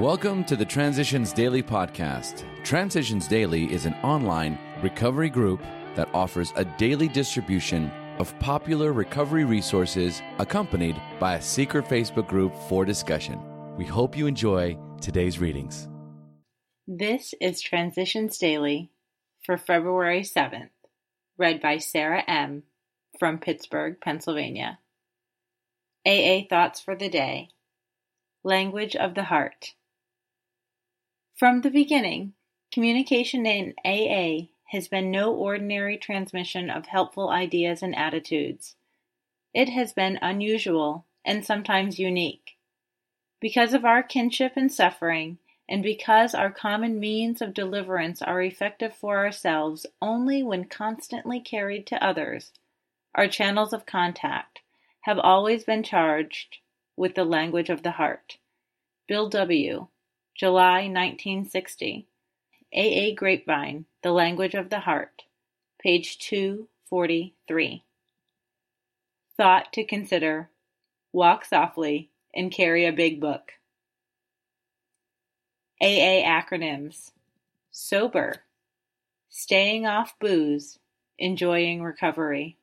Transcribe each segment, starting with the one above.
Welcome to the Transitions Daily podcast. Transitions Daily is an online recovery group that offers a daily distribution of popular recovery resources accompanied by a secret Facebook group for discussion. We hope you enjoy today's readings. This is Transitions Daily for February 7th, read by Sarah M. from Pittsburgh, Pennsylvania. AA Thoughts for the Day Language of the Heart. From the beginning, communication in AA has been no ordinary transmission of helpful ideas and attitudes. It has been unusual and sometimes unique. Because of our kinship and suffering, and because our common means of deliverance are effective for ourselves only when constantly carried to others, our channels of contact have always been charged with the language of the heart. Bill W., July 1960. A. A. Grapevine, The Language of the Heart, page 243. Thought to consider Walk softly and carry a big book. AA acronyms Sober, Staying off booze, Enjoying recovery.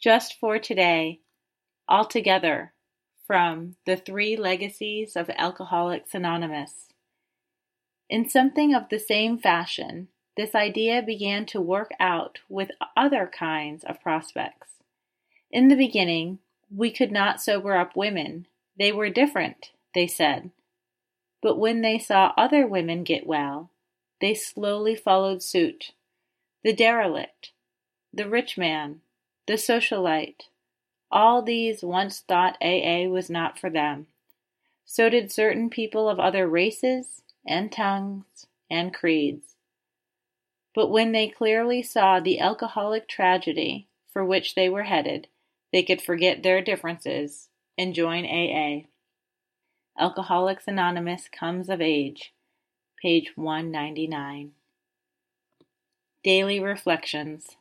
Just for today, altogether, from The Three Legacies of Alcoholics Anonymous. In something of the same fashion, this idea began to work out with other kinds of prospects. In the beginning, we could not sober up women. They were different, they said. But when they saw other women get well, they slowly followed suit. The derelict, the rich man, the socialite, all these once thought AA was not for them. So did certain people of other races and tongues and creeds. But when they clearly saw the alcoholic tragedy for which they were headed, they could forget their differences and join AA. Alcoholics Anonymous Comes of Age, page 199. Daily Reflections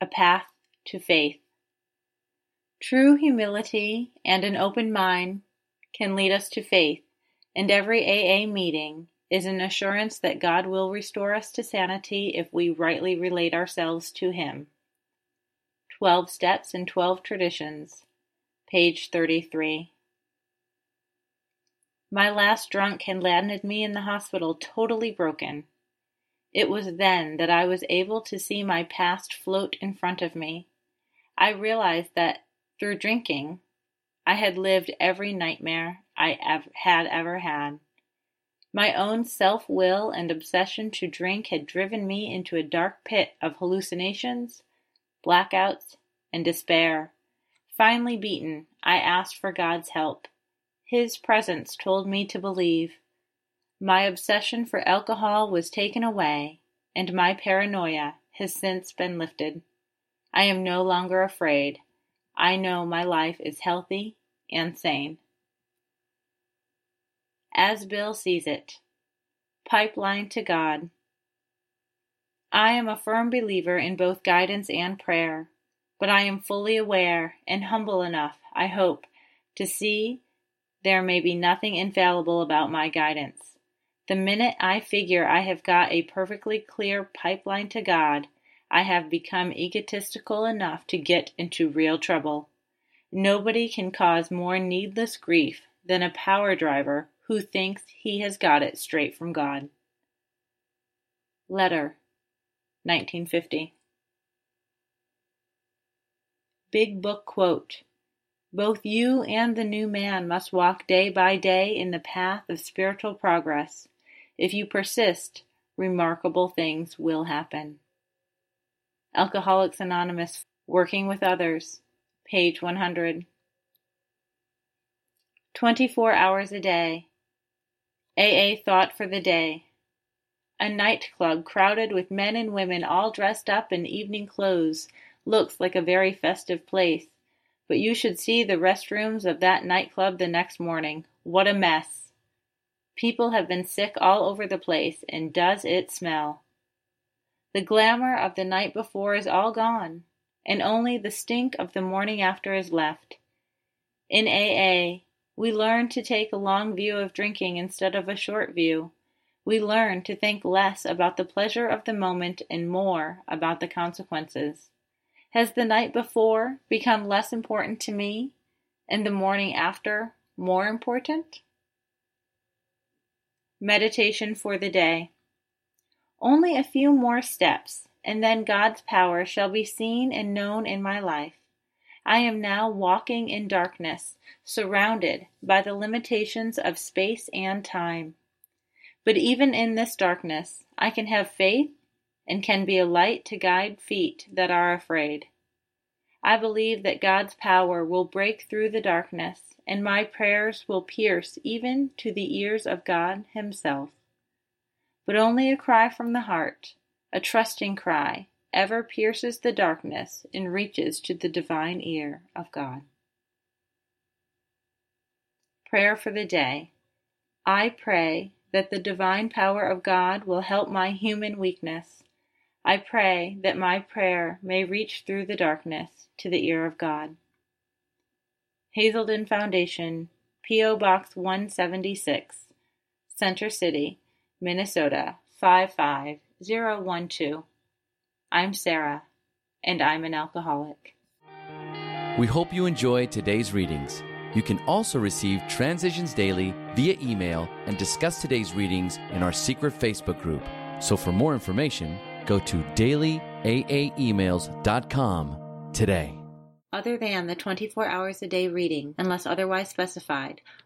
A Path to Faith. True humility and an open mind can lead us to faith, and every AA meeting is an assurance that God will restore us to sanity if we rightly relate ourselves to Him. Twelve Steps and Twelve Traditions, page 33. My last drunk had landed me in the hospital totally broken. It was then that I was able to see my past float in front of me. I realized that through drinking, I had lived every nightmare I ev- had ever had. My own self will and obsession to drink had driven me into a dark pit of hallucinations, blackouts, and despair. Finally beaten, I asked for God's help. His presence told me to believe. My obsession for alcohol was taken away, and my paranoia has since been lifted. I am no longer afraid. I know my life is healthy and sane. As Bill sees it, pipeline to God. I am a firm believer in both guidance and prayer, but I am fully aware and humble enough, I hope, to see there may be nothing infallible about my guidance. The minute I figure I have got a perfectly clear pipeline to God, I have become egotistical enough to get into real trouble. Nobody can cause more needless grief than a power driver who thinks he has got it straight from God. Letter 1950 Big Book Quote both you and the new man must walk day by day in the path of spiritual progress. If you persist, remarkable things will happen. Alcoholics Anonymous Working with Others, page 100. 24 hours a day. AA Thought for the Day. A nightclub crowded with men and women all dressed up in evening clothes looks like a very festive place. But you should see the restrooms of that nightclub the next morning. What a mess! People have been sick all over the place, and does it smell! The glamour of the night before is all gone, and only the stink of the morning after is left. In AA, We learn to take a long view of drinking instead of a short view. We learn to think less about the pleasure of the moment and more about the consequences. Has the night before become less important to me and the morning after more important? Meditation for the day. Only a few more steps, and then God's power shall be seen and known in my life. I am now walking in darkness, surrounded by the limitations of space and time. But even in this darkness, I can have faith and can be a light to guide feet that are afraid. I believe that God's power will break through the darkness, and my prayers will pierce even to the ears of God Himself. But only a cry from the heart, a trusting cry, ever pierces the darkness and reaches to the divine ear of God. Prayer for the day. I pray that the divine power of God will help my human weakness. I pray that my prayer may reach through the darkness to the ear of God. Hazelden Foundation, P.O. Box 176, Center City, Minnesota 55012. I'm Sarah, and I'm an alcoholic. We hope you enjoyed today's readings. You can also receive Transitions Daily via email and discuss today's readings in our secret Facebook group. So for more information, go to dailyaaemails.com today. Other than the 24 hours a day reading, unless otherwise specified,